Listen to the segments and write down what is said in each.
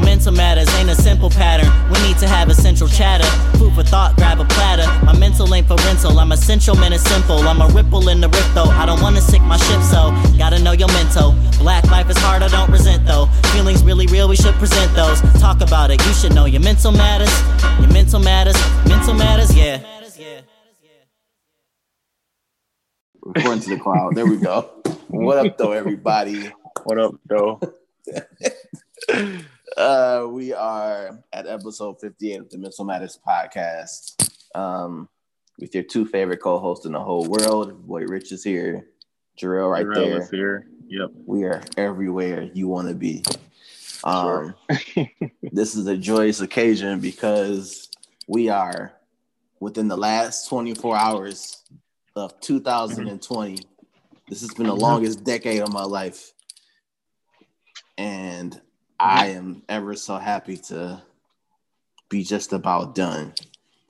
Your mental matters ain't a simple pattern. We need to have a central chatter. Food for thought, grab a platter. My mental ain't for rental. I'm essential, man, it's simple. I'm a ripple in the rift, though. I don't wanna sink my ship, so gotta know your mental. Black life is hard, I don't resent, though. Feelings really real, we should present those. Talk about it, you should know your mental matters. Your mental matters, mental matters, yeah. According to the crowd. There we go. What up, though, everybody? What up, though? uh, we are at episode 58 of the Mental Matters podcast. Um, with your two favorite co-hosts in the whole world. Boy Rich is here. Jarrell right Jarrell there. is here. Yep. We are everywhere you want to be. Um, Sure. this is a joyous occasion because we are within the last 24 hours of 2020. This has been the longest decade of my life. And I am ever so happy to be just about done.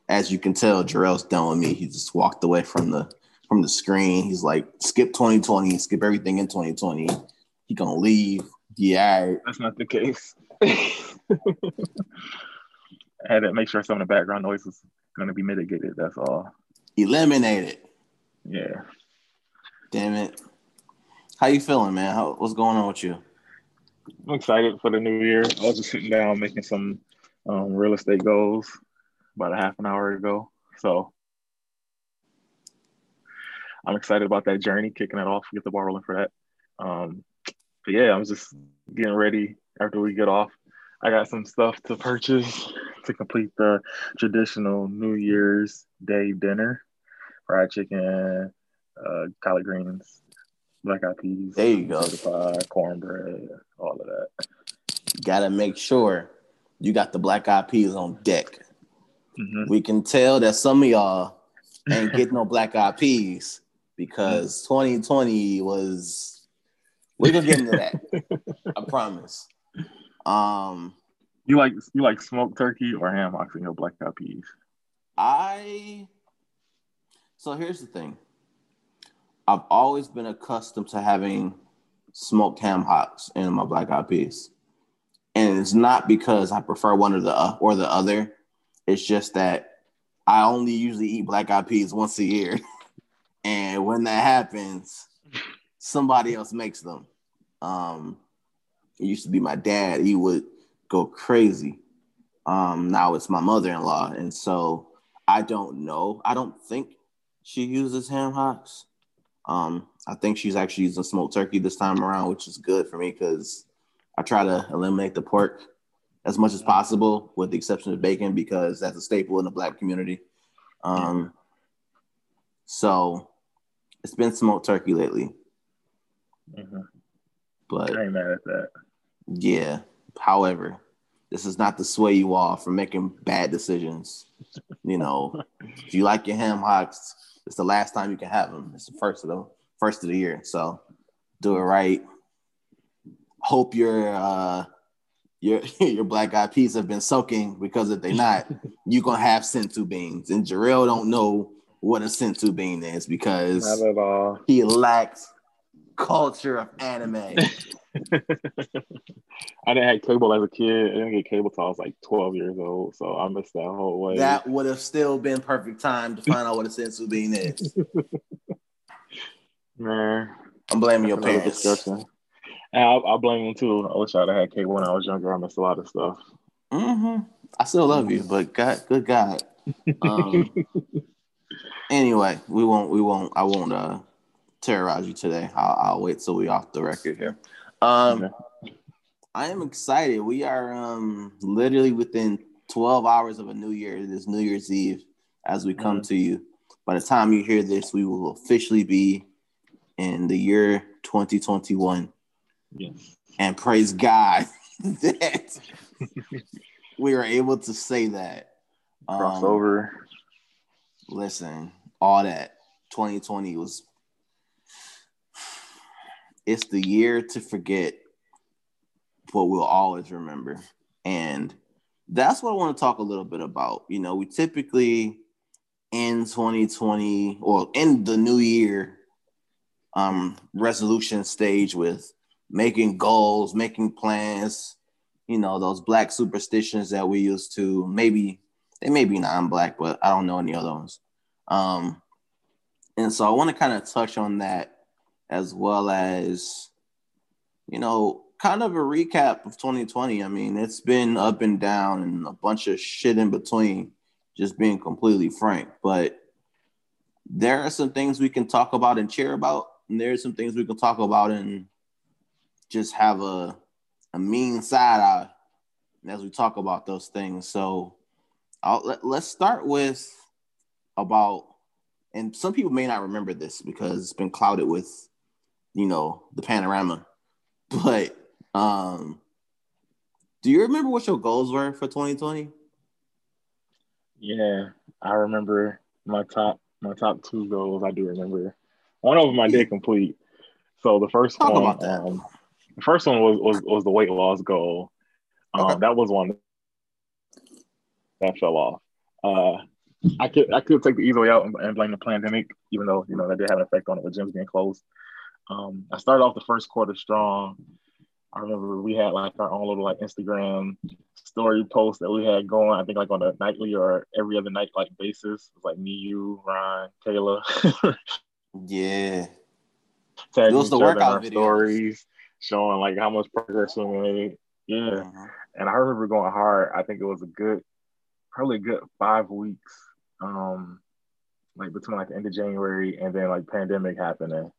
As you can tell, Jarrell's done with me. He just walked away from the from the screen. He's like, skip 2020, skip everything in 2020. He gonna leave. Yeah, right. That's not the case. I had to make sure some of the background noise was going to be mitigated. That's all. eliminated. Yeah. Damn it. How you feeling, man? How, what's going on with you? I'm excited for the new year. I was just sitting down making some um, real estate goals about a half an hour ago. So I'm excited about that journey, kicking it off, get the ball rolling for that. Um, but yeah, I'm just getting ready after we get off. I got some stuff to purchase to complete the traditional New Year's Day dinner fried chicken, uh, collard greens, black eyed peas. There you go. potato pie, cornbread, all of that. You gotta make sure you got the black eyed peas on deck. Mhm. We can tell that some of y'all ain't getting no black eyed peas because 2020 was. We're gonna get into that. I promise. Um, You like you like smoked turkey or ham hocks in your black eyed peas? I. So here's the thing. I've always been accustomed to having smoked ham hocks in my black eyed peas, and it's not because I prefer one or the uh, or the other. It's just that I only usually eat black eyed peas once a year, and when that happens, somebody else makes them. Um, it used to be my dad; he would go crazy. Um, now it's my mother-in-law, and so I don't know. I don't think she uses ham hocks. Um, I think she's actually using smoked turkey this time around, which is good for me because I try to eliminate the pork as much as possible, with the exception of bacon, because that's a staple in the black community. Um, so it's been smoked turkey lately, Mhm. but I ain't mad at that. yeah. However, this is not to sway you off from making bad decisions. You know, if you like your ham hocks, it's the last time you can have them. It's the first of the first of the year, so do it right. Hope your uh, your your black eyed peas have been soaking because if they're not, you gonna have senzu beans. And Jarrell don't know what a senzu bean is because Not at all. he lacks culture of anime. I didn't have cable as a kid. I didn't get cable till I was like 12 years old, so I missed that whole way. That would have still been perfect time to find out what a senzu bean is. Man, I'm blaming your parents. discussion. And I, I blame them too. I wish I'd had cable when I was younger. I missed a lot of stuff. hmm I still love you, but God, good God. Um, anyway, we won't. We won't. I won't uh, terrorize you today. I'll, I'll wait till we off the record here. Um, Okay. I am excited. We are um literally within 12 hours of a new year. This New Year's Eve as we come Mhm. to you. By the time you hear this, we will officially be in the year 2021. Yes. And praise God that we were able to say that. Um, Crossover. listen, all that 2020 was it's the year to forget what we'll always remember. And that's what I want to talk a little bit about. You know, we typically in 2020 or in the new year um resolution stage with making goals, making plans, you know, those black superstitions that we used to maybe they may be non-black, but I don't know any other ones. Um and so I want to kind of touch on that as well as you know, kind of a recap of 2020. I mean, it's been up and down and a bunch of shit in between, just being completely frank. But there are some things we can talk about and cheer about, and there are some things we can talk about and just have a a mean side eye as we talk about those things. So I'll, let, let's start with about, and some people may not remember this because it's been clouded with, you know, the panorama. But um, do you remember what your goals were for 2020? Yeah, I remember my top my top two goals. I do remember. One of them I did complete. So the first Talk one, um, the first one was was, was the weight loss goal. Um, Okay. That was one that fell off. Uh, I could I could take the easy way out and, and blame the pandemic, even though you know that did have an effect on it with gyms being closed. Um, I started off the first quarter strong. I remember we had like our own little like Instagram story post that we had going. I think like on a nightly or every other night like basis. It was like me, you, Ryan, Kayla. Yeah. tagging Those the each other in workout videos. stories, showing like how much progress we made. Yeah, Mhm. and I remember going hard. I think it was a good, probably a good five weeks, um, like between like the end of January and then like pandemic happening,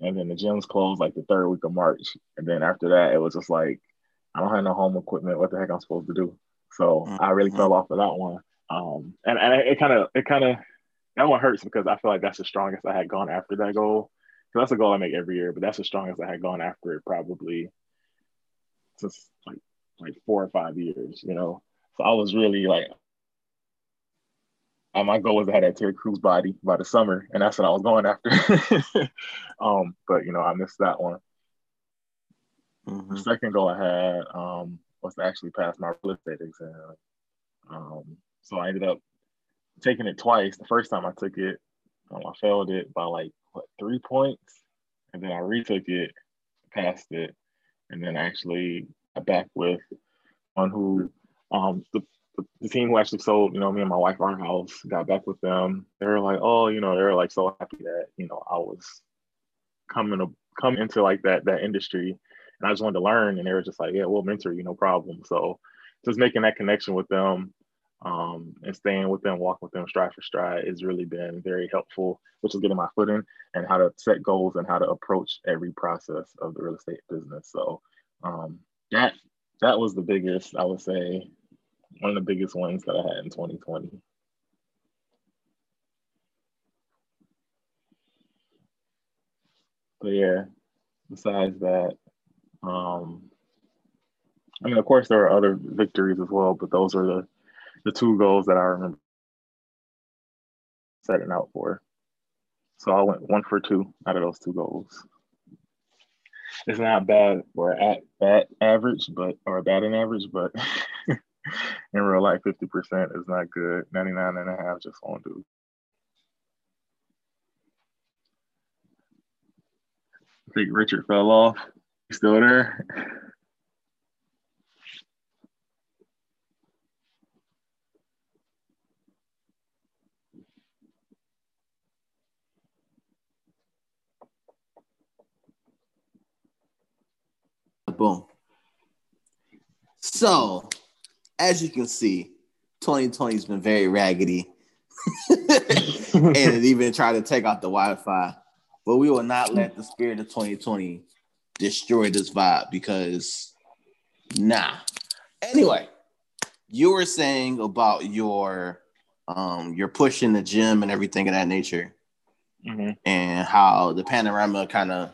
and then the gyms closed like the third week of March, and then after that it was just like I don't have no home equipment. What the heck I'm supposed to do? So I really Mhm. fell off of that one. Um, and and it kind of it kind of that one hurts because I feel like that's the strongest I had gone after that goal. Because that's a goal I make every year, but that's the strongest I had gone after it probably since like like four or five years, you know. So I was really like, uh, my goal was to have that Terry Crews body by the summer, and that's what I was going after. um, but you know, I missed that one. The Mhm. second goal I had um, was to actually pass my real estate exam. Um, so I ended up taking it twice. The first time I took it, um, I failed it by like what three points, and then I retook it, passed it, and then actually got back with one who um, the, the team who actually sold, you know, me and my wife our house. Got back with them. They were like, oh, you know, they were like so happy that you know I was coming to come into like that that industry and I just wanted to learn. And they were just like, yeah, we'll mentor you, no problem. So just making that connection with them um, and staying with them, walking with them stride for stride has really been very helpful, which is getting my footing and how to set goals and how to approach every process of the real estate business. So um, that that was the biggest, I would say, one of the biggest ones that I had in 2020. But yeah, besides that, um, I mean, of course, there are other victories as well, but those are the, the two goals that I remember setting out for. So I went one for two out of those two goals. It's not bad or at bad average, but or bad in average, but in real life, 50% is not good. 99 and a half just won't do. I think Richard fell off. You still there? Boom. So, as you can see, 2020 has been very raggedy. and it even tried to take out the Wi-Fi. But we will not let the spirit of 2020 destroy this vibe because nah. Anyway, you were saying about your um your push in the gym and everything of that nature, Mhm. and how the panorama kind of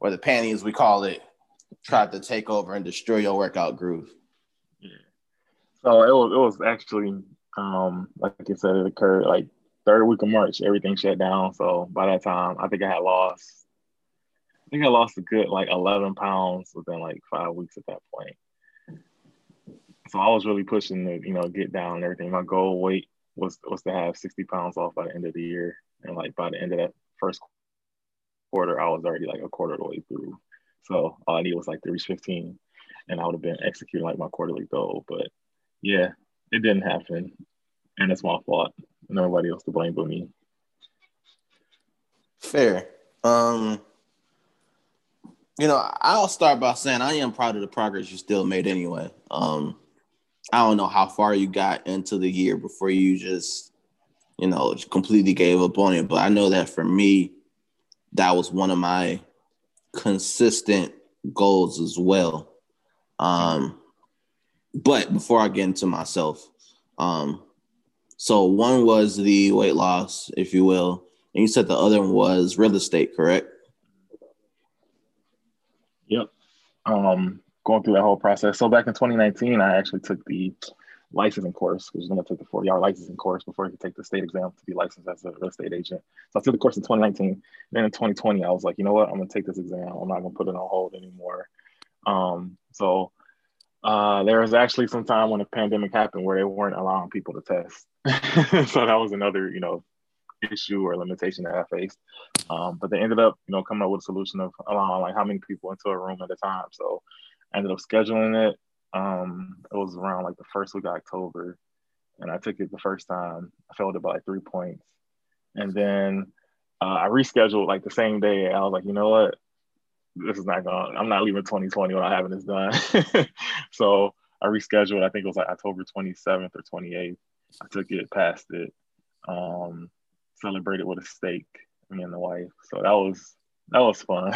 or the panties we call it tried to take over and destroy your workout groove. So it was it was actually um like you said, it occurred like third week of March, everything shut down. So by that time, I think I had lost I think I lost a good like eleven pounds within like five weeks at that point. so I was really pushing to, you know, get down and everything. My goal weight was was to have 60 pounds off by the end of the year. And like by the end of that first quarter, I was already like a quarter of the way through. So all I needed was like to reach 15 and I would have been executing like my quarterly goal. But yeah, it didn't happen. And it's my fault. Nobody else to blame but me. Fair. Um, you know, I'll start by saying I am proud of the progress you still made anyway. Um, I don't know how far you got into the year before you just, you know, completely gave up on it. But I know that for me, that was one of my consistent goals as well. Um, but before I get into myself, um, so one was the weight loss, if you will, and you said the other one was real estate, correct? Yep. Um, going through that whole process. So back in 2019, I actually took the licensing course because you're going to take the 40 hour licensing course before you can take the state exam to be licensed as a real estate agent. So I took the course in 2019. Then in 2020, I was like, you know what? I'm going to take this exam. I'm not going to put it on hold anymore. Um, so uh, there was actually some time when the pandemic happened where they weren't allowing people to test. so that was another, you know, issue or limitation that I faced. Um, but they ended up, you know, coming up with a solution of allowing like how many people into a room at a time. So I ended up scheduling it. Um, it was around like the first week of October, and I took it the first time. I failed it by like three points, and then uh, I rescheduled like the same day. I was like, you know what, this is not going. I'm not leaving 2020 without having this done. so I rescheduled. I think it was like October 27th or 28th. I took it, passed it, um, celebrated with a steak. Me and the wife. So that was that was fun.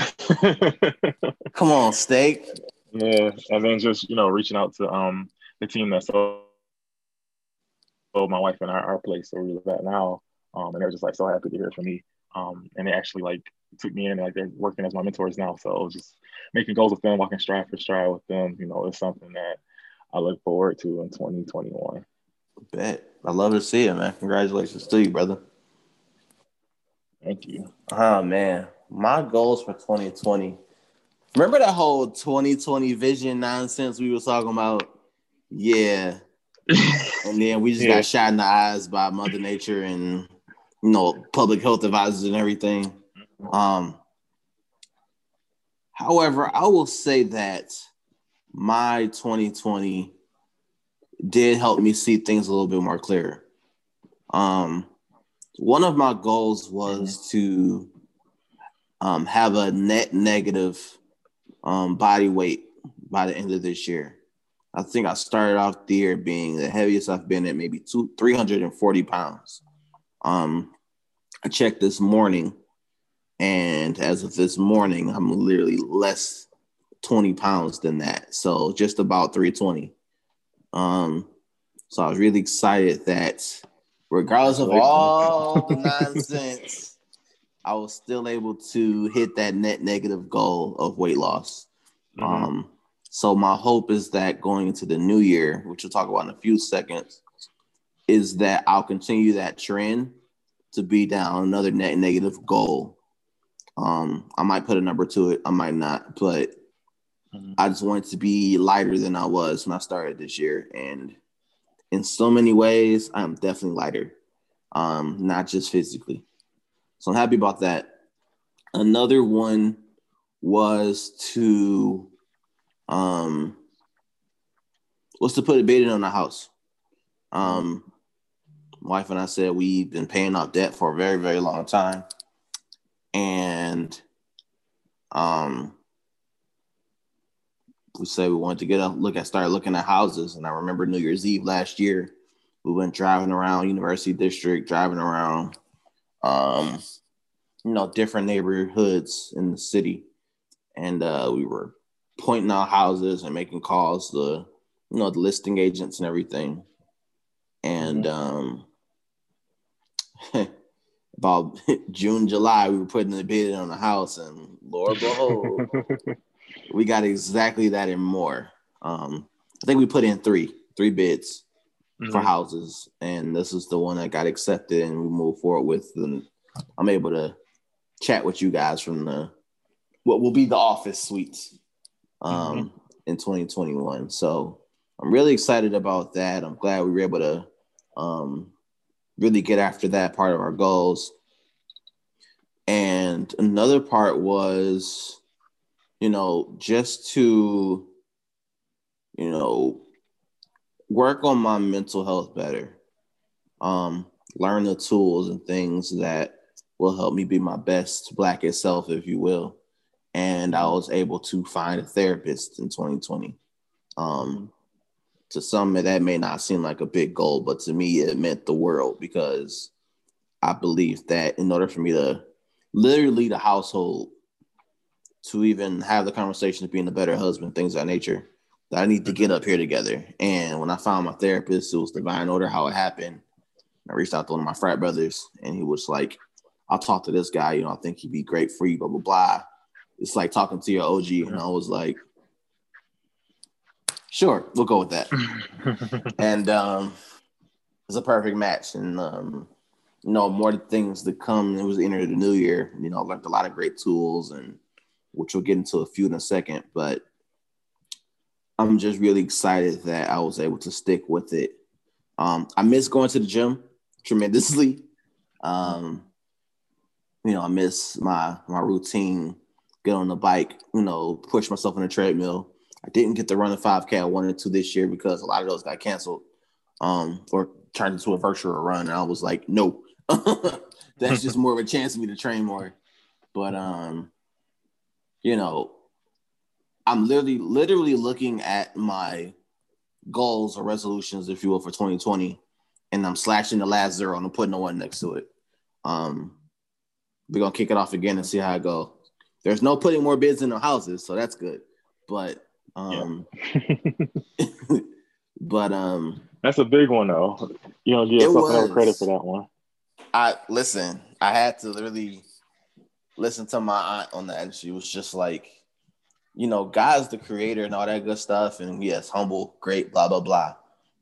Come on, steak. Yeah, and then just you know reaching out to um the team that sold, sold my wife and our, our place where we live at now, um, and they're just like so happy to hear from me. Um, and they actually like took me in and like they're working as my mentors now. So just making goals with them, walking stride for stride with them, you know, is something that I look forward to in 2021. Bet. I love to see it, man. Congratulations to you, brother. Thank you. Oh man. My goals for 2020 Remember that whole 2020 vision nonsense we was talking about? Yeah. and then we just yeah. got shot in the eyes by Mother Nature and you know public health advisors and everything. Um however, I will say that my 2020 did help me see things a little bit more clear. Um one of my goals was to um, have a net negative um, body weight by the end of this year. I think I started off the year being the heaviest I've been at maybe two, 340 pounds. Um, I checked this morning, and as of this morning, I'm literally less 20 pounds than that. So just about 320. Um, so I was really excited that regardless of all the nonsense I was still able to hit that net negative goal of weight loss. Mm-hmm. Um, so my hope is that going into the new year, which we'll talk about in a few seconds, is that I'll continue that trend to be down another net negative goal. Um, I might put a number to it, I might not, but mm-hmm. I just want to be lighter than I was when I started this year. And in so many ways, I'm definitely lighter, um, not just physically. So I'm happy about that. Another one was to um was to put a bid in on the house. Um wife and I said we've been paying off debt for a very, very long time. And um we said we wanted to get a look at start looking at houses. And I remember New Year's Eve last year, we went driving around University District, driving around um, you know, different neighborhoods in the city, and uh, we were pointing out houses and making calls to, you know, the listing agents and everything, and um, about June, July, we were putting the bid on the house, and Lord behold, we got exactly that and more. Um, I think we put in three, three bids mm-hmm. for houses, and this is the one that got accepted, and we moved forward with. And I'm able to chat with you guys from the what will be the office suites um, mm-hmm. in 2021. So I'm really excited about that. I'm glad we were able to um, really get after that part of our goals. And another part was, you know, just to, you know, work on my mental health better. Um, learn the tools and things that will help me be my best blackest self, if you will. And I was able to find a therapist in 2020. Um, to some, that may not seem like a big goal, but to me, it meant the world because I believe that in order for me to literally the household, to even have the conversation of being a better husband, things of that nature, that I need to get mm-hmm. up here together. And when I found my therapist, it was divine order how it happened. I reached out to one of my frat brothers, and he was like, I'll talk to this guy. You know, I think he'd be great for you, blah, blah, blah. It's like talking to your OG. And I was like, sure, we'll go with that. and um, it's a perfect match. And, um, you know, more things to come. It was the end of the new year. You know, I learned a lot of great tools, and which we'll get into a few in a second. But I'm just really excited that I was able to stick with it. Um, I miss going to the gym tremendously. Um, you know, I miss my my routine, get on the bike, you know, push myself on the treadmill. I didn't get to run the 5K I wanted to this year because a lot of those got canceled um, or turned into a virtual run. And I was like, no, that's just more of a chance for me to train more. But um, you know, I'm literally literally looking at my goals or resolutions, if you will, for 2020, and I'm slashing the last zero and I'm putting a one next to it. Um, we're gonna kick it off again and see how it go. There's no putting more bids in the houses, so that's good. But um, yeah. but um, that's a big one though. You don't give yourself no credit for that one. I listen. I had to literally listen to my aunt on that, and she was just like, you know, God's the creator and all that good stuff, and yes, humble, great, blah blah blah.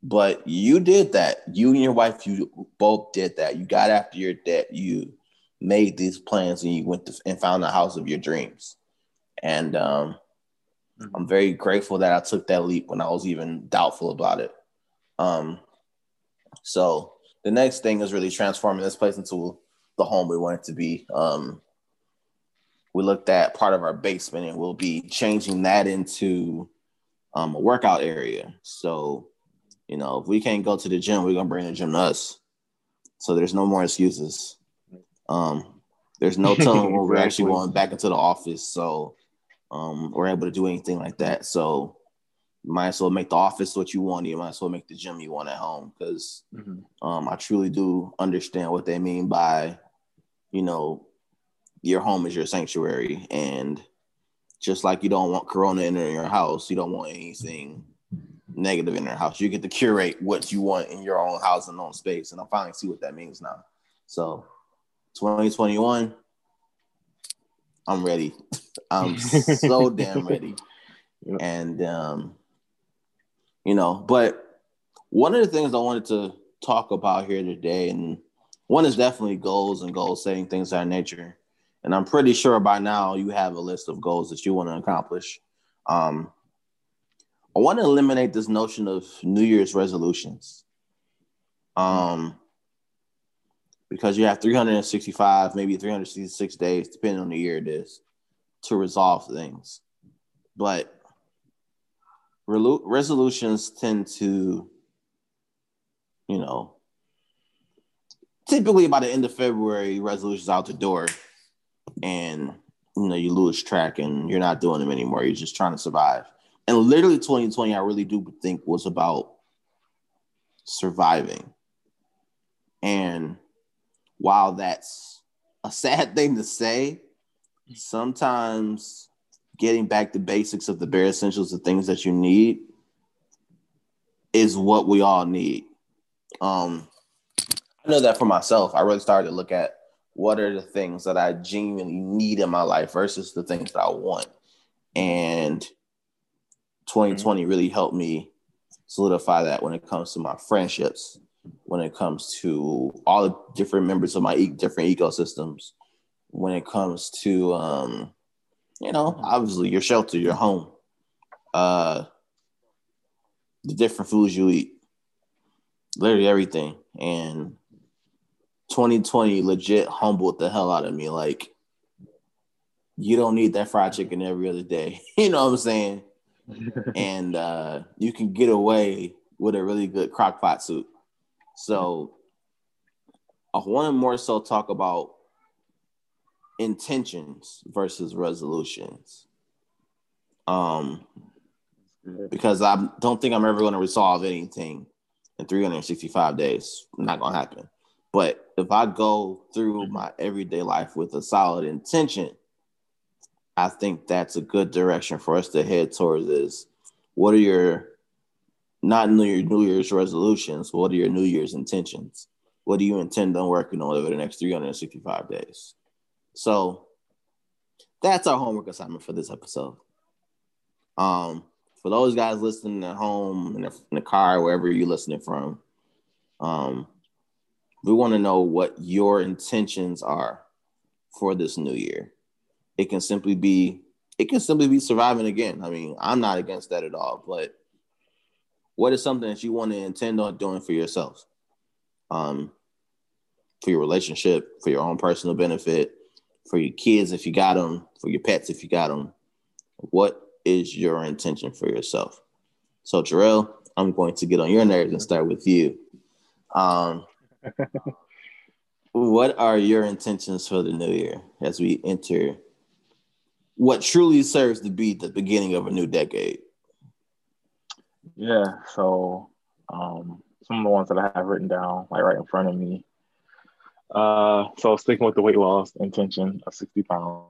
But you did that. You and your wife, you both did that. You got after your debt. You made these plans and you went to, and found the house of your dreams. And um, mm-hmm. I'm very grateful that I took that leap when I was even doubtful about it. Um, so the next thing is really transforming this place into the home we want it to be. Um, we looked at part of our basement and we'll be changing that into um, a workout area. So, you know, if we can't go to the gym, we're gonna bring the gym to us. So there's no more excuses. Um, there's no telling when we're actually going back into the office. So um, we're able to do anything like that. So you might as well make the office what you want. You might as well make the gym you want at home because mm-hmm. um, I truly do understand what they mean by, you know, your home is your sanctuary. And just like you don't want Corona in your house, you don't want anything negative in your house. You get to curate what you want in your own house and own space. And I finally see what that means now. So 2021, I'm ready. I'm so damn ready. Yep. And um, you know, but one of the things I wanted to talk about here today, and one is definitely goals and goal setting, things of that nature. And I'm pretty sure by now you have a list of goals that you want to accomplish. Um, I want to eliminate this notion of New Year's resolutions. Um, because you have 365, maybe 366 days, depending on the year it is, to resolve things. But resolutions tend to, you know, typically by the end of February, resolutions out the door, and you know you lose track and you're not doing them anymore. You're just trying to survive. And literally, 2020, I really do think was about surviving. And while that's a sad thing to say, sometimes getting back to basics of the bare essentials, the things that you need, is what we all need. Um, I know that for myself. I really started to look at what are the things that I genuinely need in my life versus the things that I want. And 2020 mm-hmm. really helped me solidify that when it comes to my friendships when it comes to all the different members of my e- different ecosystems, when it comes to, um, you know, obviously your shelter, your home, uh, the different foods you eat, literally everything. And 2020 legit humbled the hell out of me. Like, you don't need that fried chicken every other day. you know what I'm saying? and uh, you can get away with a really good crock pot soup. So I want to more so talk about intentions versus resolutions. Um, because I don't think I'm ever going to resolve anything in 365 days. Not going to happen. But if I go through my everyday life with a solid intention, I think that's a good direction for us to head towards is what are your not New Year New Year's resolutions, what are your New Year's intentions? What do you intend on working on over the next 365 days? So that's our homework assignment for this episode. Um, for those guys listening at home in the, in the car, wherever you're listening from, um, we want to know what your intentions are for this new year. It can simply be it can simply be surviving again. I mean, I'm not against that at all, but what is something that you want to intend on doing for yourself? Um, for your relationship, for your own personal benefit, for your kids if you got them, for your pets if you got them. What is your intention for yourself? So, Jarrell, I'm going to get on your nerves and start with you. Um, what are your intentions for the new year as we enter what truly serves to be the beginning of a new decade? Yeah, so um, some of the ones that I have written down, like right in front of me. Uh, so sticking with the weight loss intention of 60 pounds.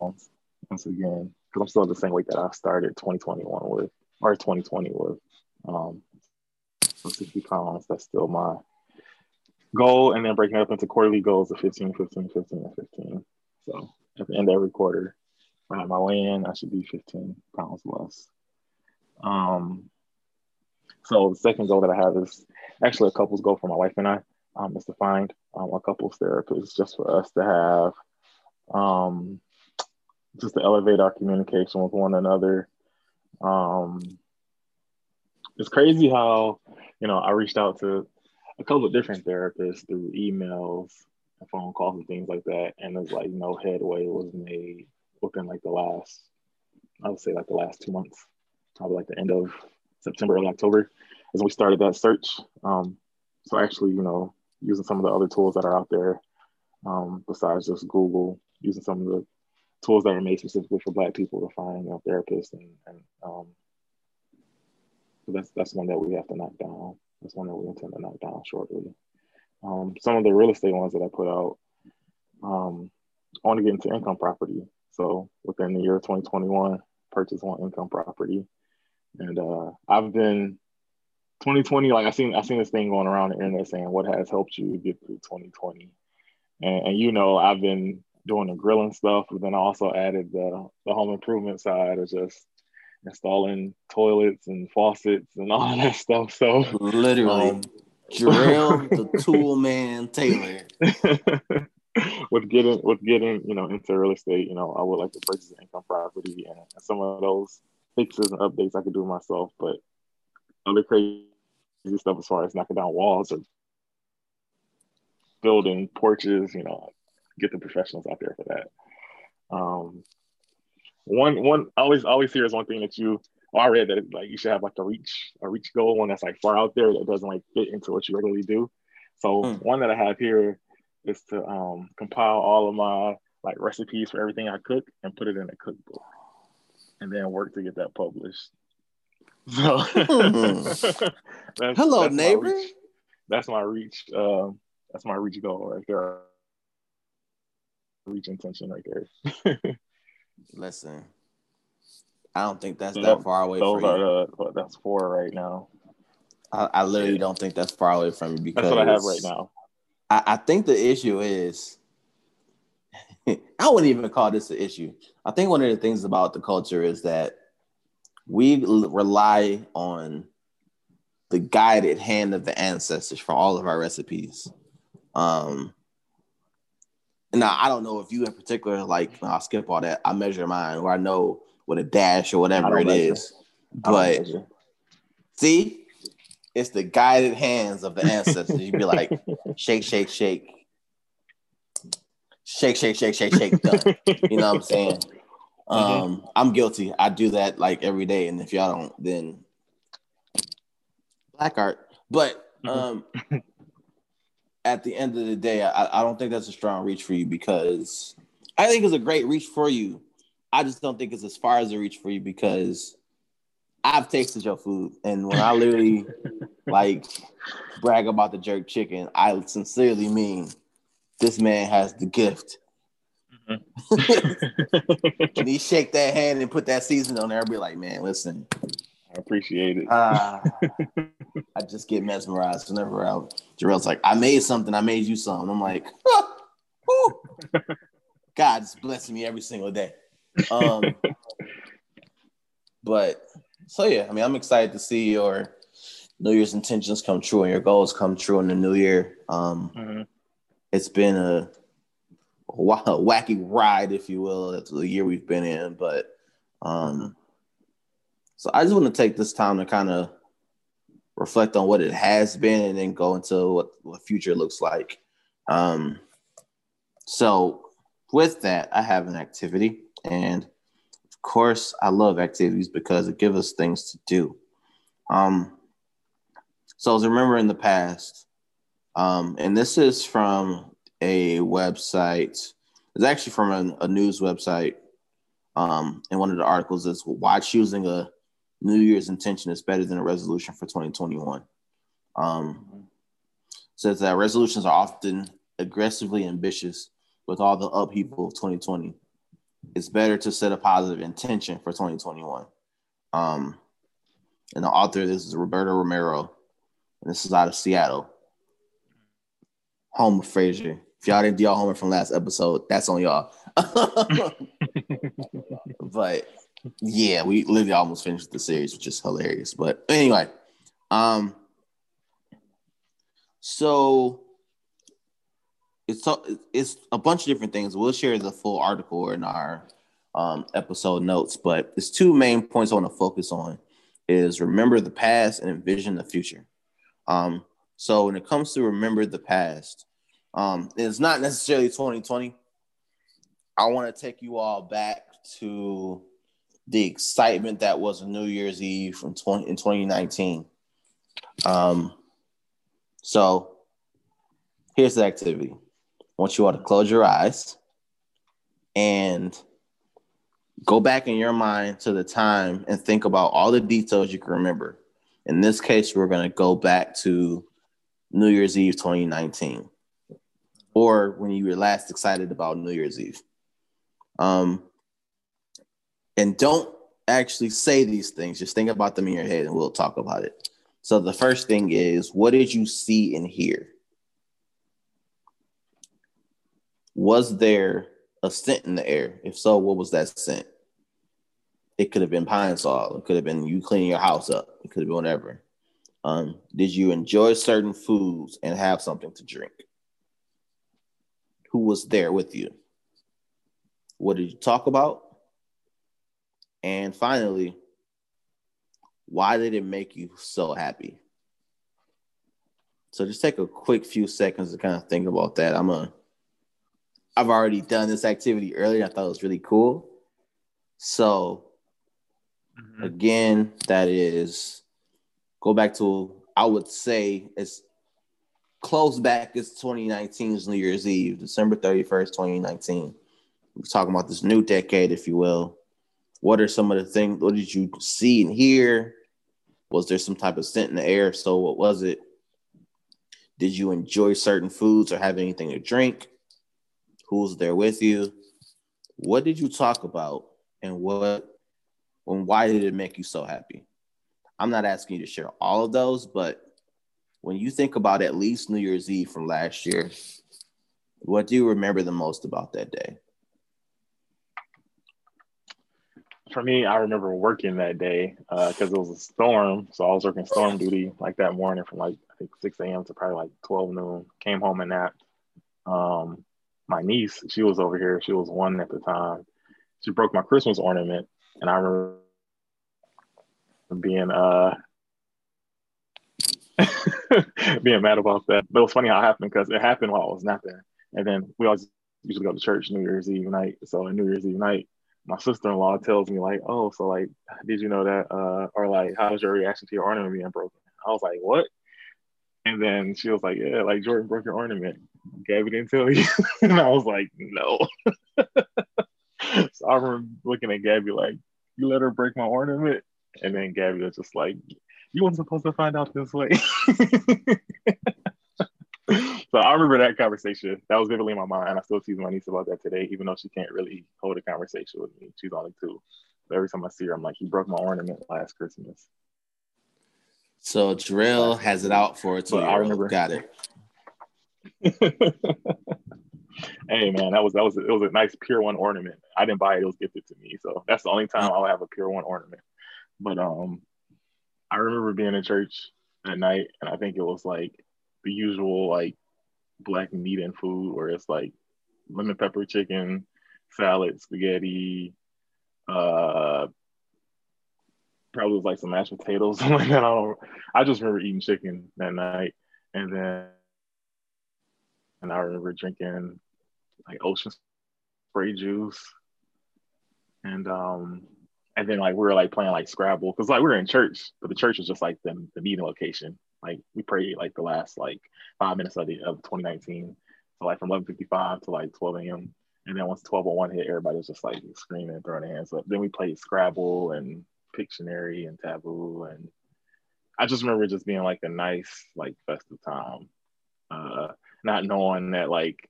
Once again, because I'm still the same weight that I started 2021 with, or 2020 with. Um, so 60 pounds, that's still my goal. And then breaking up into quarterly goals of 15, 15, 15, and 15. So at the end of every quarter, I have my weigh-in, I should be 15 pounds less. Um, so the second goal that I have is actually a couples goal for my wife and I um, is to find um, a couples therapist just for us to have um, just to elevate our communication with one another. Um, it's crazy how you know I reached out to a couple of different therapists through emails and phone calls and things like that, and it's like no headway was made within like the last I would say like the last two months, probably like the end of September, early October, as we started that search. Um, so actually, you know, using some of the other tools that are out there um, besides just Google, using some of the tools that are made specifically for Black people to find you know, therapists, and, and um, so that's that's one that we have to knock down. That's one that we intend to knock down shortly. Um, some of the real estate ones that I put out, um, I want to get into income property. So within the year 2021, purchase one income property, and uh, I've been 2020. Like I seen I seen this thing going around the internet saying what has helped you get through 2020, and, and you know I've been doing the grilling stuff, but then I also added the, the home improvement side of just installing toilets and faucets and all that stuff. So literally, um, Jarrell the tool man Taylor. with getting with getting you know into real estate, you know, I would like to purchase an income property and, and some of those fixes and updates I could do myself, but other crazy stuff as far as knocking down walls or building porches, you know, get the professionals out there for that. Um, one one always always hear is one thing that you oh, I read that like you should have like a reach a reach goal one that's like far out there that doesn't like fit into what you regularly do. So mm. one that I have here is to um, compile all of my like recipes for everything I cook and put it in a cookbook, and then work to get that published. That's, hello that's neighbor. My that's my reach. Um, that's my reach goal right there reach intention right there. Listen, I don't think that's so that, far away those from are, you. Uh, that's four right now. I, I literally yeah. don't think that's far away from you because that's what I have right now. I, I think the issue is I wouldn't even call this an issue. I think one of the things about the culture is that we rely on the guided hand of the ancestors for all of our recipes. Um, now I don't know if you in particular like I'll skip all that. I measure mine or I know what a dash or whatever it measure. is. But see, it's the guided hands of the ancestors. You'd be like, shake, shake, shake. Shake, shake, shake, shake, shake, done. You know what I'm saying? Um, I'm guilty. I do that like every day. And if y'all don't, then black art. But um at the end of the day, I, I don't think that's a strong reach for you because I think it's a great reach for you. I just don't think it's as far as a reach for you because I've tasted your food, and when I literally like brag about the jerk chicken, I sincerely mean this man has the gift. Mm-hmm. he shake that hand and put that season on there, I'd be like, man, listen. I appreciate it. Uh, I just get mesmerized whenever I, Jarrell's like, I made something, I made you something. I'm like, oh, God's blessing me every single day. Um, but so yeah, I mean, I'm excited to see your New Year's intentions come true and your goals come true in the new year. Um, mm-hmm. It's been a, wacky ride, if you will. That's the year we've been in, but um, so I just want to take this time to kind of reflect on what it has been and then go into what what future looks like. Um, so with that, I have an activity and of course, I love activities because it gives us things to do. Um, so I remember in the past, um, and this is from a website. It's actually from a, news website. Um, and one of the articles is why choosing a New Year's intention is better than a resolution for 2021. Um, says that resolutions are often aggressively ambitious with all the upheaval of 2020 it's better to set a positive intention for 2021. Um, and the author this is Roberto Romero, and this is out of Seattle, home of Frasier. If y'all didn't do y'all homework from last episode, that's on y'all. but yeah, we literally almost finished the series, which is hilarious. But anyway, um, so it's it's a bunch of different things. We'll share the full article in our um, episode notes, but there's two main points I want to focus on: is remember the past and envision the future. Um, so when it comes to remember the past, um, it's not necessarily 2020. I want to take you all back to the excitement that was New Year's Eve from 20 in 2019. Um, so here's the activity want you all to close your eyes and go back in your mind to the time and think about all the details you can remember. In this case, we're going to go back to New Year's Eve 2019 or when you were last excited about New Year's Eve. Um, and don't actually say these things, just think about them in your head and we'll talk about it. So, the first thing is what did you see and hear? was there a scent in the air? If so, what was that scent? It could have been Pine-Sol. It could have been you cleaning your house up. It could have been whatever. Um, did you enjoy certain foods and have something to drink? Who was there with you? What did you talk about? And finally, why did it make you so happy? So just take a quick few seconds to kind of think about that. I'm gonna I've already done this activity earlier. I thought it was really cool. So mm-hmm. again, that is go back to I would say it's close back is 2019's New Year's Eve, December 31st, 2019. We're talking about this new decade, if you will. What are some of the things? What did you see and hear? Was there some type of scent in the air? So, what was it? Did you enjoy certain foods or have anything to drink? who's there with you. What did you talk about and what and why did it make you so happy? I'm not asking you to share all of those, but when you think about at least New Year's Eve from last year, what do you remember the most about that day? For me, I remember working that day because uh, it was a storm. So I was working storm duty like that morning from like I think 6 a.m. to probably like 12 noon. Came home and napped. Um, my niece, she was over here. She was one at the time. She broke my Christmas ornament, and I remember being uh being mad about that. But it was funny how it happened because it happened while I was napping. And then we always usually go to church New Year's Eve night. So on New Year's Eve night, my sister-in-law tells me like, "Oh, so like, did you know that?" Uh, or like, "How was your reaction to your ornament being broken?" I was like, "What?" And then she was like, "Yeah, like Jordan broke your ornament." Gabby didn't tell you, and I was like, "No." so I remember looking at Gabby like, "You let her break my ornament," and then Gabby was just like, "You weren't supposed to find out this way." so I remember that conversation. That was vividly in my mind. And I still tease my niece about that today, even though she can't really hold a conversation with me. She's only two. But every time I see her, I'm like, "He broke my ornament last Christmas." So Jarrell has it out for a two I remember. Got it. hey man, that was that was it was a nice Pier One ornament. I didn't buy it; it was gifted to me. So that's the only time I'll have a Pier One ornament. But um, I remember being in church at night, and I think it was like the usual like black meat and food, where it's like lemon pepper chicken, salad, spaghetti, uh, probably was like some mashed potatoes. I don't. I just remember eating chicken that night, and then and I remember drinking like ocean spray juice, and um, and then like we were like playing like Scrabble because like we were in church, but the church was just like the the meeting location. Like we prayed like the last like five minutes of the of 2019, so like from 11:55 to like 12 a.m. And then once 1201 hit, everybody was just like screaming, and throwing their hands up. Then we played Scrabble and Pictionary and Taboo, and I just remember just being like a nice like festive time, uh, not knowing that like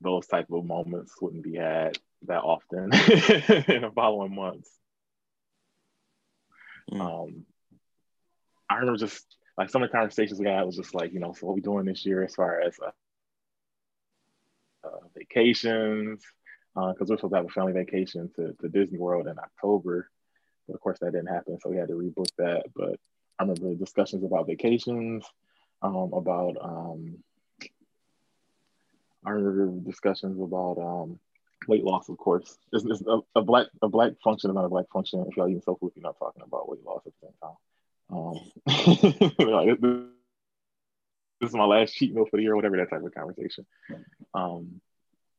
those type of moments wouldn't be had that often in the following months. Mm. Um, I remember just like some of the conversations we had was just like, you know, so what we doing this year as far as uh, uh, vacations, because uh, we're supposed to have a family vacation to, to Disney World in October. But of course, that didn't happen, so we had to rebook that. But I remember the discussions about vacations, um, about um, I remember discussions about um, weight loss, of course. It's, it's a, a, black a black function is not a black function. If y'all eating so food, you're not talking about weight loss at the same time. Um, like, this is my last cheat meal for the year, whatever that type of conversation. Um,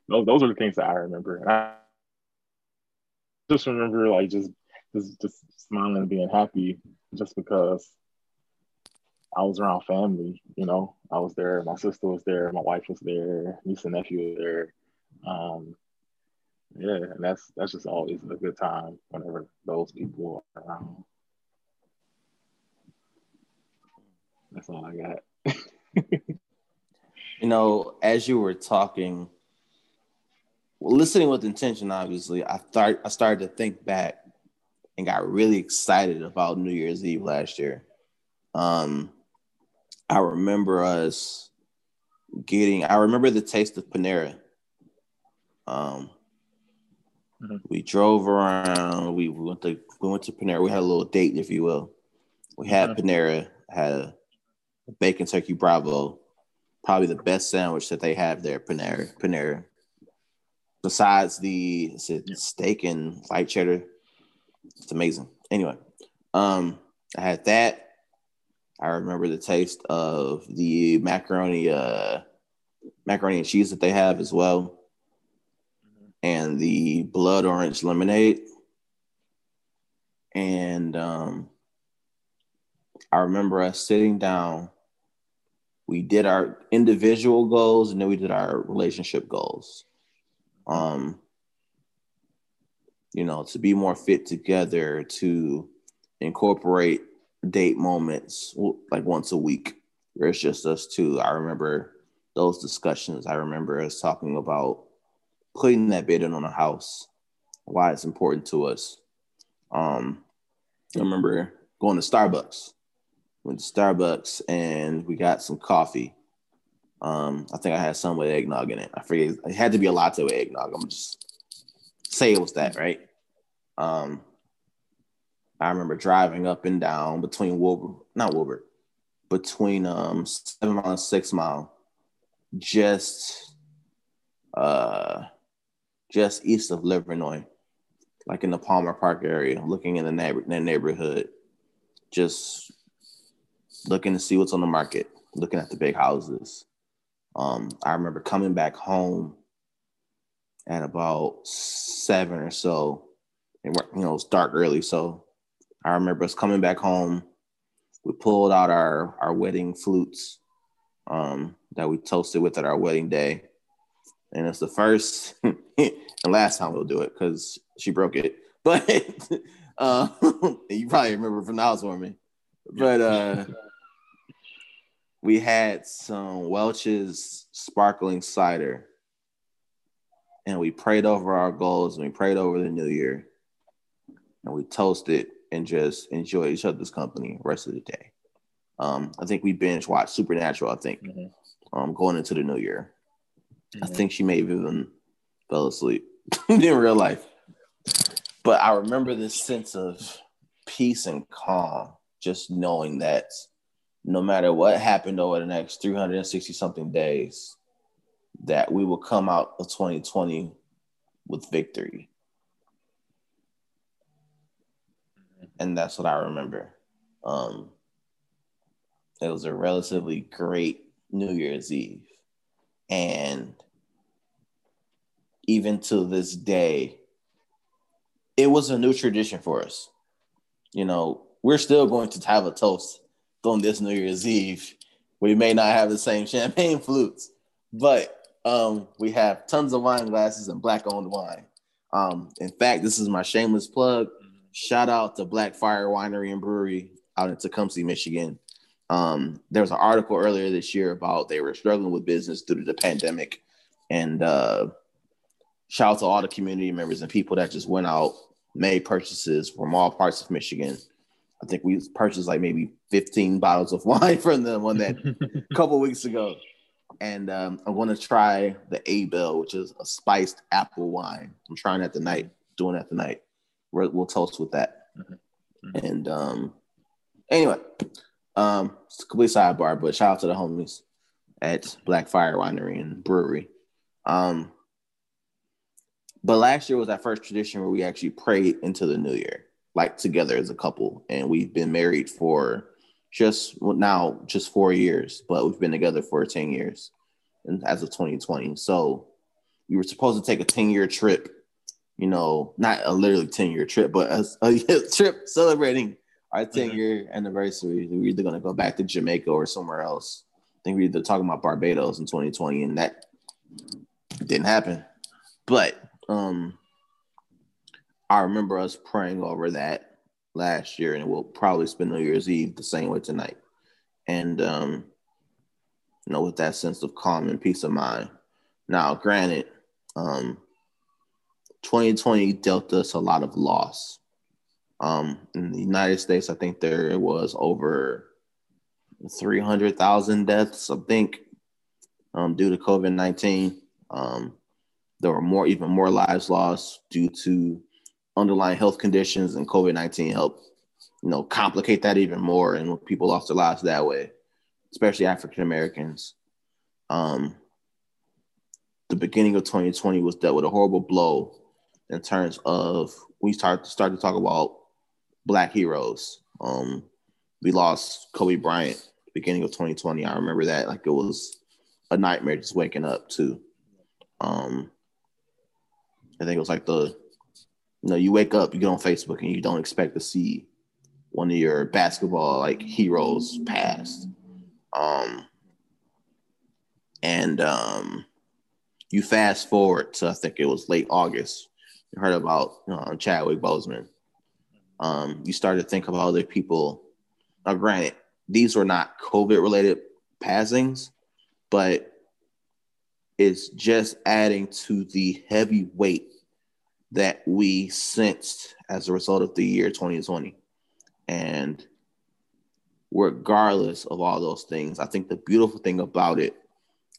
those those are the things that I remember. And I just remember like just just just smiling and being happy just because I was around family, you know. I was there, my sister was there, my wife was there, niece and nephew was there. Um, yeah, and that's that's just always a good time whenever those people are around. That's all I got. you know, as you were talking, well, listening with intention, obviously, I thought I started to think back and got really excited about New Year's Eve last year. Um, I remember us getting. I remember the taste of Panera. Um, mm-hmm. we drove around. We went to we went to Panera. We had a little date, if you will. We had mm-hmm. Panera. Had a bacon turkey Bravo, probably the best sandwich that they have there. Panera. Panera. Besides the it steak and light cheddar it's amazing. Anyway, um, I had that. I remember the taste of the macaroni, uh, macaroni and cheese that they have as well, and the blood orange lemonade. And um, I remember us sitting down. We did our individual goals, and then we did our relationship goals. Um, you know, to be more fit together, to incorporate date moments like once a week where it's just us two. I remember those discussions. I remember us talking about putting that bid in on a house, why it's important to us. Um, I remember going to Starbucks. Went to Starbucks and we got some coffee. Um, I think I had some with eggnog in it. I forget. It had to be a latte with eggnog. I'm just say it was that, right? Um, I remember driving up and down between Wilbur, not Wilbur, between um seven mile and six mile, just uh just east of Livernois, like in the Palmer Park area, looking in the neighbor in the neighborhood. just looking to see what's on the market, looking at the big houses. Um, I remember coming back home at about seven or so. And you know, it's dark early, so I remember us coming back home. We pulled out our our wedding flutes um, that we toasted with at our wedding day, and it's the first and last time we'll do it because she broke it. But uh, you probably remember from the housewarming. But uh, we had some Welch's sparkling cider, and we prayed over our goals and we prayed over the new year, and we toasted and just enjoyed each other's company the rest of the day. Um, I think we binge watched Supernatural. I think mm-hmm. um, going into the new year. Mm-hmm. I think she may have even fell asleep in real life. But I remember this sense of peace and calm, just knowing that no matter what happened over the next 360 something days, that we will come out of 2020 with victory. And that's what I remember. Um, it was a relatively great New Year's Eve. And even to this day, it was a new tradition for us. You know, we're still going to have a toast on this New Year's Eve. We may not have the same champagne flutes, but um, we have tons of wine glasses and black owned wine. Um, in fact, this is my shameless plug. Shout out to Black Fire Winery and Brewery out in Tecumseh, Michigan. Um, there was an article earlier this year about they were struggling with business due to the pandemic. And uh, shout out to all the community members and people that just went out, made purchases from all parts of Michigan. I think we purchased like maybe 15 bottles of wine from them one that a couple weeks ago. And um, I'm going to try the Abel, which is a spiced apple wine. I'm trying that tonight, doing that tonight. we will toast with that. Mm-hmm. And um, anyway, um, it's a complete sidebar, but shout out to the homies at Black Fire Winery and Brewery. Um, but last year was our first tradition where we actually prayed into the new year, like together as a couple, and we've been married for just well, now just four years, but we've been together for ten years, and as of 2020. So we were supposed to take a 10 year trip, you know, not a literally 10 year trip, but a, a trip celebrating our 10 mm-hmm. year anniversary. We're either going to go back to Jamaica or somewhere else. I think we are either talking about Barbados in 2020, and that didn't happen. But um, I remember us praying over that last year, and we'll probably spend New Year's Eve the same way tonight. And um, you know, with that sense of calm and peace of mind. Now, granted, um, 2020 dealt us a lot of loss um, in the United States, I think there was over 300,000 deaths, I think, um, due to COVID 19. Um, there were more, even more lives lost due to underlying health conditions, and COVID 19 helped, you know, complicate that even more. And people lost their lives that way, especially African Americans. Um, the beginning of 2020 was dealt with a horrible blow in terms of we start to start to talk about black heroes. Um, we lost Kobe Bryant beginning of 2020. I remember that like it was a nightmare just waking up to. Um, I think it was like the, you know, you wake up, you get on Facebook, and you don't expect to see one of your basketball like heroes passed. Um, and um, you fast forward to I think it was late August. You heard about uh, Chadwick Boseman um, you start to think of other people. Now, granted, these were not COVID related passings, but it's just adding to the heavy weight that we sensed as a result of the year 2020. And regardless of all those things, I think the beautiful thing about it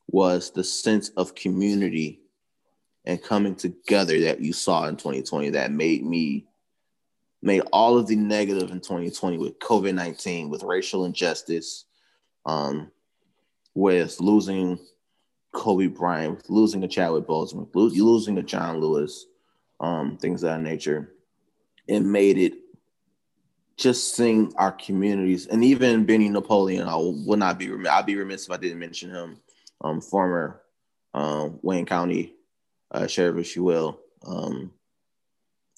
was the sense of community and coming together that you saw in 2020 that made me made all of the negative in 2020 with COVID 19, with racial injustice, um, with losing Kobe Bryant, with losing a Chadwick Boseman, with losing a John Lewis, um, things of that nature. It made it just seeing our communities and even Benny Napoleon, I will not be remiss. I'd be remiss if I didn't mention him. Um, former um, Wayne County uh, sheriff, if you will. Um,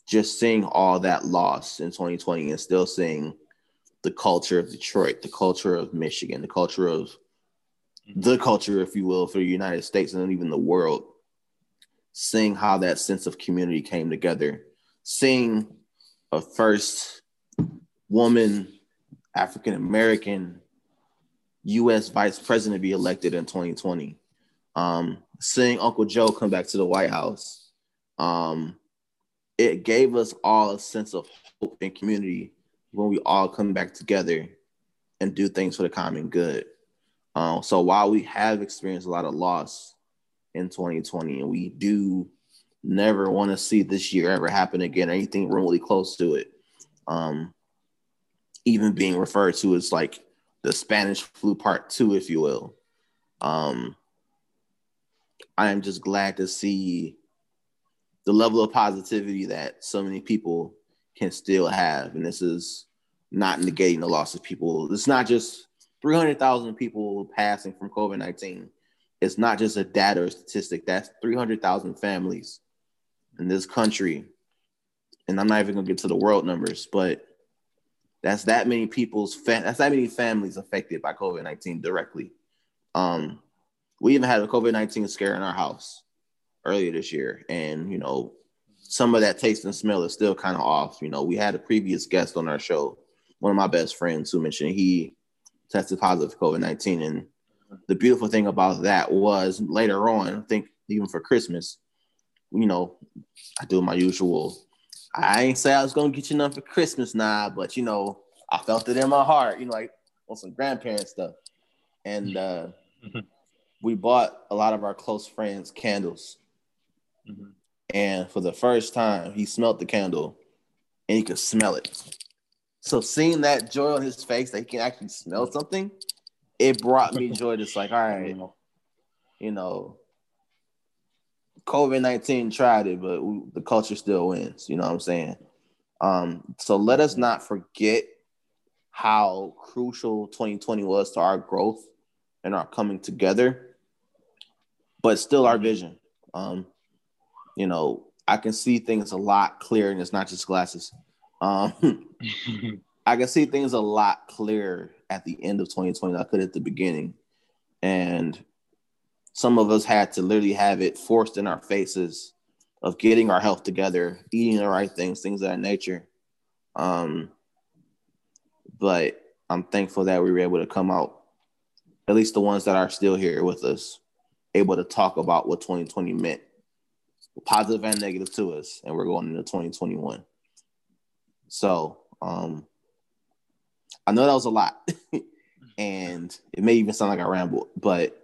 just seeing all that loss in 2020 and still seeing the culture of Detroit, the culture of Michigan, the culture of the culture, if you will, for the United States and even the world, seeing how that sense of community came together, seeing a first woman, African American US vice president be elected in 2020, um, seeing Uncle Joe come back to the White House. Um, it gave us all a sense of hope and community when we all come back together and do things for the common good. Um, so while we have experienced a lot of loss in 2020, and we do never want to see this year ever happen again, or anything remotely close to it, um, even being referred to as like the Spanish flu part two, if you will. Um, I am just glad to see the level of positivity that so many people can still have. And this is not negating the loss of people. It's not just 300,000 people passing from COVID 19. It's not just a data or statistic. That's 300,000 families in this country. And I'm not even to get to the world numbers, but that's that many people's fa- that's that many families affected by COVID 19 directly. Um, we even had a COVID 19 scare in our house earlier this year. And, you know, some of that taste and smell is still kind of off. You know, we had a previous guest on our show, one of my best friends, who mentioned he tested positive for COVID 19. And the beautiful thing about that was later on, I think even for Christmas, you know, I do my usual. I ain't say I was gonna get you nothing for Christmas now, but you know, I felt it in my heart, you know, like on some grandparent stuff. And uh mm-hmm. we bought a lot of our close friends candles Mm-hmm. And for the first time, he smelled the candle and he could smell it. So seeing that joy on his face that he can actually smell something, it brought me joy. Just like, all right, you know, COVID 19 tried it, but we, the culture still wins. You know what I'm saying? Um, so let us not forget how crucial 2020 was to our growth and our coming together, but still our vision. Um, you know, I can see things a lot clearer, and it's not just glasses. Um, I can see things a lot clearer at the end of 2020 than I could at the beginning. And some of us had to literally have it forced in our faces of getting our health together, eating the right things, things of that nature. Um, but I'm thankful that we were able to come out, at least the ones that are still here with us, able to talk about what 2020 meant positive and negative to us, and we're going into 2021. So um, I know that was a lot, and it may even sound like I rambled, but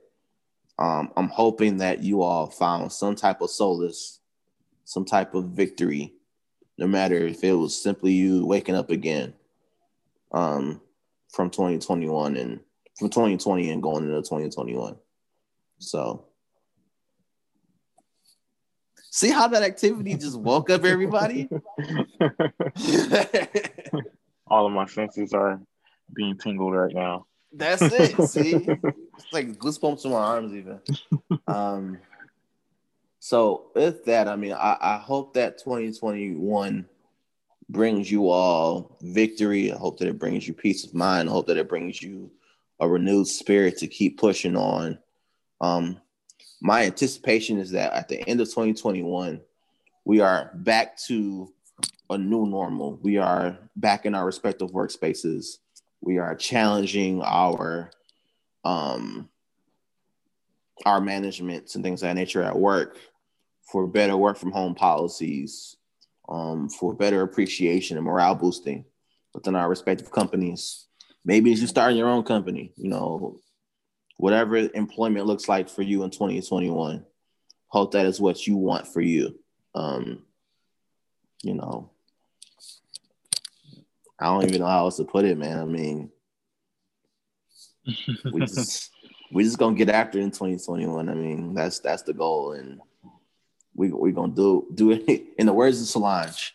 um, I'm hoping that you all found some type of solace, some type of victory, no matter if it was simply you waking up again um, from 2021 and from 2020 and going into 2021. So See how that activity just woke up everybody? All of my senses are being tingled right now. That's it. See, it's like goosebumps in my arms, even. Um, so with that, I mean, I, I hope that 2021 brings you all victory. I hope that it brings you peace of mind. I hope that it brings you a renewed spirit to keep pushing on. Um, my anticipation is that at the end of 2021, we are back to a new normal. We are back in our respective workspaces. We are challenging our um our managements and things of that nature at work for better work from home policies, um, for better appreciation and morale boosting within our respective companies. Maybe as you start your own company, you know, whatever employment looks like for you in 2021 hope that is what you want for you um you know i don't even know how else to put it man i mean we just we just gonna get after it in 2021 i mean that's that's the goal and we we gonna do do it in the words of solange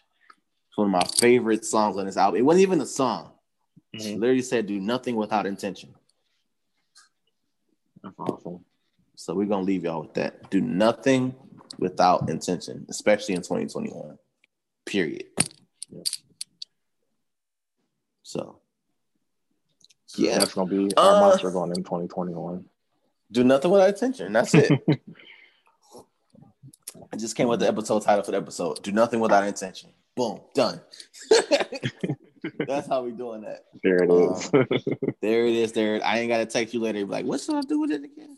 It's one of my favorite songs on this album. It wasn't even a song. She Mhm. literally said, "Do nothing without intention." That's awesome. So we're gonna leave y'all with that. Do nothing without intention, especially in 2021. Period. Yeah. So Yeah. that's gonna be our Uh, mantra going in 2021. do nothing without intention. That's it. I just came with the episode title for the episode. Do nothing without intention. Boom, done. That's how we doing that. There it is. There it is. There. I ain't gotta text you later. Be like, what should I do with it again?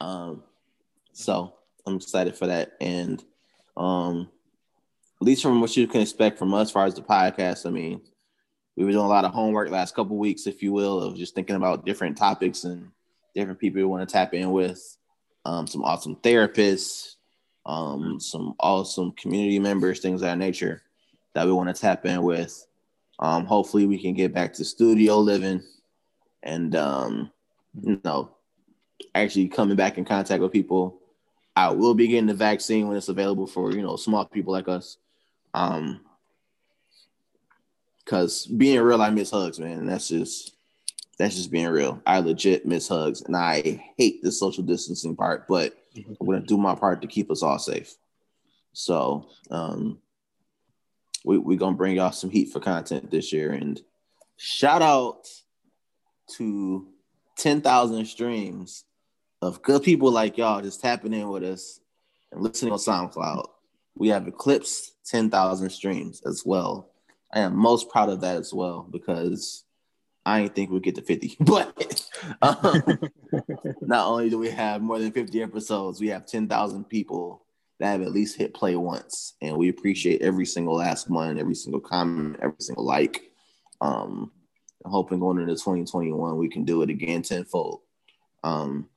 Um, so I'm excited for that, and um, at least from what you can expect from us, as far as the podcast. I mean, we were doing a lot of homework last couple weeks, if you will, of just thinking about different topics and different people we want to tap in with. Um, some awesome therapists, um, some awesome community members, things of that nature that we want to tap in with. Um, hopefully, we can get back to studio living and um, you know, actually coming back in contact with people. I will be getting the vaccine when it's available for you know small people like us. Um, because being real, I miss hugs, man. That's just that's just being real. I legit miss hugs, and I hate the social distancing part, but I'm gonna do my part to keep us all safe. So, um, we we gonna bring y'all some heat for content this year, and shout out to ten thousand streams of good people like y'all just tapping in with us and listening on SoundCloud. We have eclipsed ten thousand streams as well. I am most proud of that as well because I didn't think we'd get to 50. But um, not only do we have more than 50 episodes, we have 10,000 people that have at least hit play once. And we appreciate every single last one, every single comment, every single like. Um, I'm hoping going into 2021, we can do it again tenfold. Um,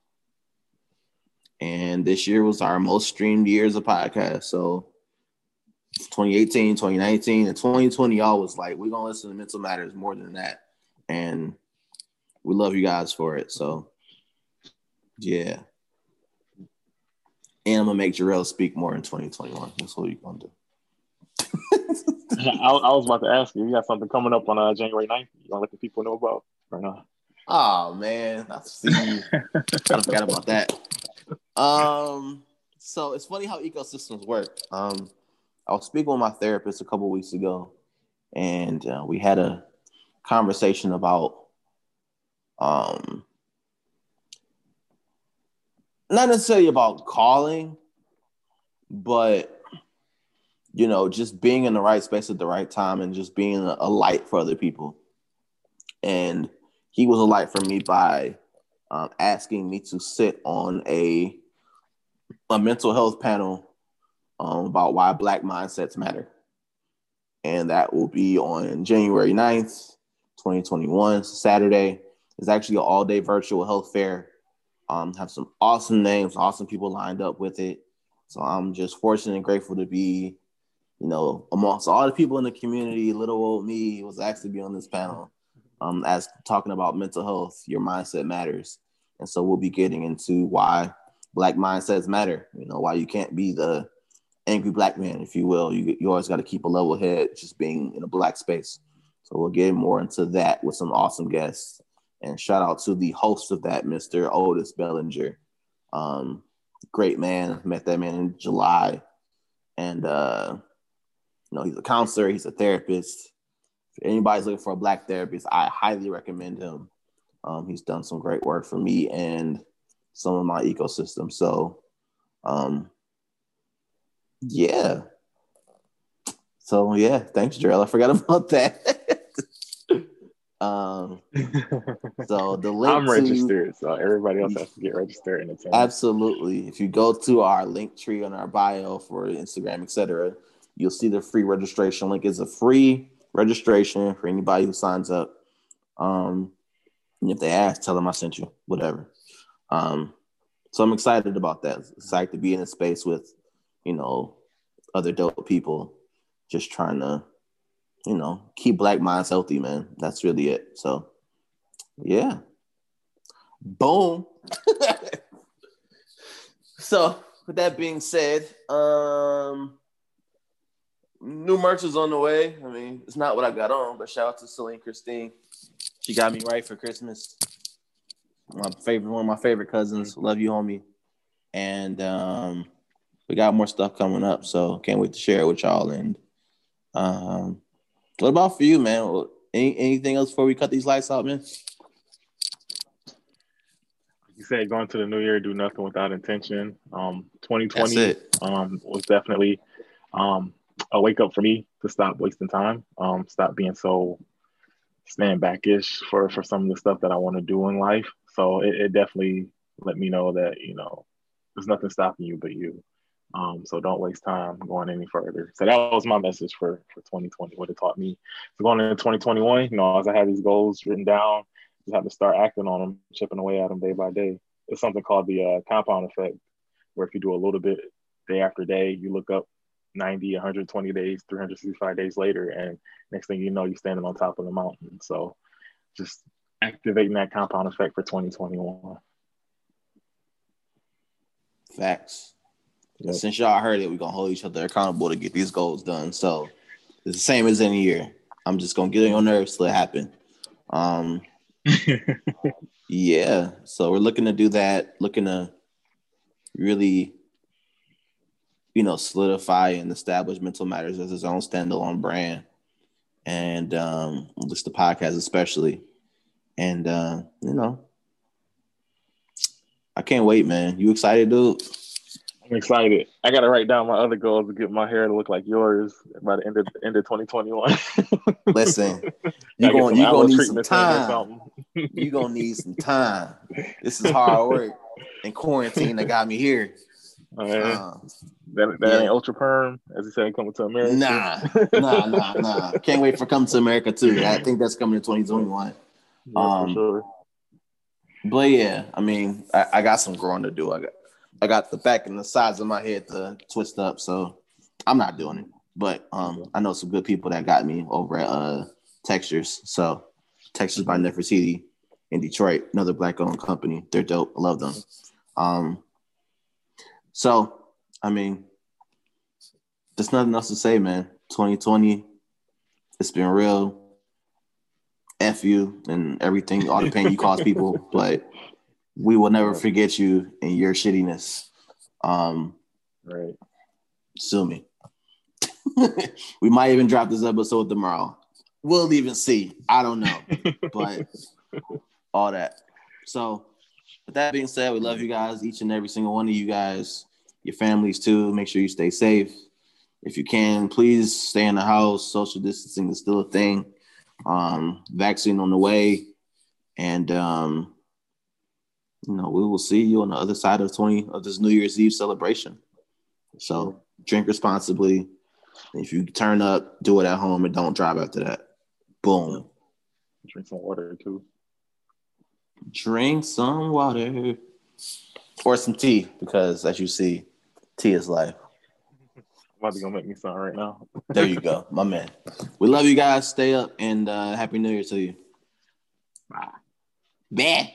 and this year was our most streamed years of podcast. So 2018, 2019, and 2020, y'all was like, we're gonna listen to Mental Matters more than that. And we love you guys for it. So yeah. And I'm gonna make Jarrell speak more in 2021. That's what you're gonna do. I, I was about to ask you, you got something coming up on uh, January 9th? You want to let the people know about or not? Oh man, I see. I forgot about that. Um, so it's funny how ecosystems work. Um, I was speaking with my therapist a couple weeks ago, and uh, we had a conversation about um, not necessarily about calling, but you know, just being in the right space at the right time and just being a, light for other people. And he was a light for me by um, asking me to sit on a a mental health panel um, about why black mindsets matter. And that will be on January 9th, 2021, Saturday. It's actually an all-day virtual health fair. Um, have some awesome names, awesome people lined up with it. So I'm just fortunate and grateful to be, you know, amongst all the people in the community. Little old me was asked to be on this panel, um, as talking about mental health. Your mindset matters, and so we'll be getting into why black mindsets matter. You know, why you can't be the angry black man, if you will. You you always got to keep a level head, just being in a black space. So we'll get more into that with some awesome guests. And shout out to the host of that, Mr. Otis Bellinger. Um, great man. Met that man in July. And uh, you know, he's a counselor, he's a therapist. If anybody's looking for a black therapist, I highly recommend him. Um, he's done some great work for me and some of my ecosystem. So um yeah. So yeah, thanks, Jarrell. I forgot about that. Um so the link I'm to- registered, so everybody else has to get registered and attend. Absolutely. If you go to our link tree on our bio for Instagram, etc., you'll see the free registration link. It's a free registration for anybody who signs up. Um, and if they ask, tell them I sent you, whatever. Um, so I'm excited about that. Excited to be in a space with, you know, other dope people, just trying to, you know, keep black minds healthy, man. That's really it. So, yeah. Boom. so with that being said, um new merch is on the way. I mean, it's not what I got on, but shout out to Celine Christine. She got me right for Christmas. My favorite, one of my favorite cousins. Love you, homie. And um, we got more stuff coming up, so can't wait to share it with y'all. And um, what about for you, man? Any, anything else before we cut these lights out, man? You said going to the new year, do nothing without intention. Um, 2020 um, was definitely um, a wake up for me to stop wasting time, um, stop being so stand backish for for some of the stuff that I want to do in life. So it, it, definitely let me know that you know there's nothing stopping you but you. Um, so don't waste time going any further. So that was my message for for 2020. What it taught me. So going into 2021, you know, as I had these goals written down, just have to start acting on them, chipping away at them day by day. It's something called the uh, compound effect, where if you do a little bit day after day, you look up 90, 120 days, 365 days later, and next thing you know, you're standing on top of the mountain. So just activating that compound effect for 2021. Facts. Yep. Since y'all heard it, we're gonna hold each other accountable to get these goals done. So it's the same as any year. I'm just gonna get on your nerves till it happen. Um, yeah. So we're looking to do that. Looking to really you know, solidify and establish Mental Matters as its own standalone brand, and um, just the podcast especially. And uh, you know, I can't wait, man. You excited, dude? I'm excited. I got to write down my other goals to get my hair to look like yours by the end of end of 2021. Listen, you going you gonna need some time. you gonna need some time. This is hard work. And quarantine that got me here. Oh, uh, that that yeah. ain't ultra perm, as he said, coming to America. Nah, nah, nah, nah. Can't wait for coming to America too. I think that's coming in 2021. Yeah, um, sure. But yeah, I mean, I, I, got some growing to do. I got I got the back and the sides of my head to twist up, so I'm not doing it. But um, I know some good people that got me over at uh, Textures. So Textures by Nefertiti in Detroit, another black owned company. They're dope. I love them. Um, so, I mean, there's nothing else to say, man. 2020, it's been real. F you and everything, all the pain you cause people, but we will never forget you and your shittiness. Um, right. Sue me. we might even drop this episode tomorrow. We'll even see. I don't know, but all that. So, with that being said, we love you guys, each and every single one of you guys your families too. Make sure you stay safe. If you can, please stay in the house. Social distancing is still a thing. Um, vaccine on the way, and um, you know we will see you on the other side of twenty of this New Year's Eve celebration. So drink responsibly. If you turn up, do it at home, and don't drive after that. Boom. Drink some water too. Drink some water or some tea because, as you see, Tea is life. About to go make me some right now. there you go, my man. We love you guys. Stay up and uh, happy New Year to you. Bye. Bye.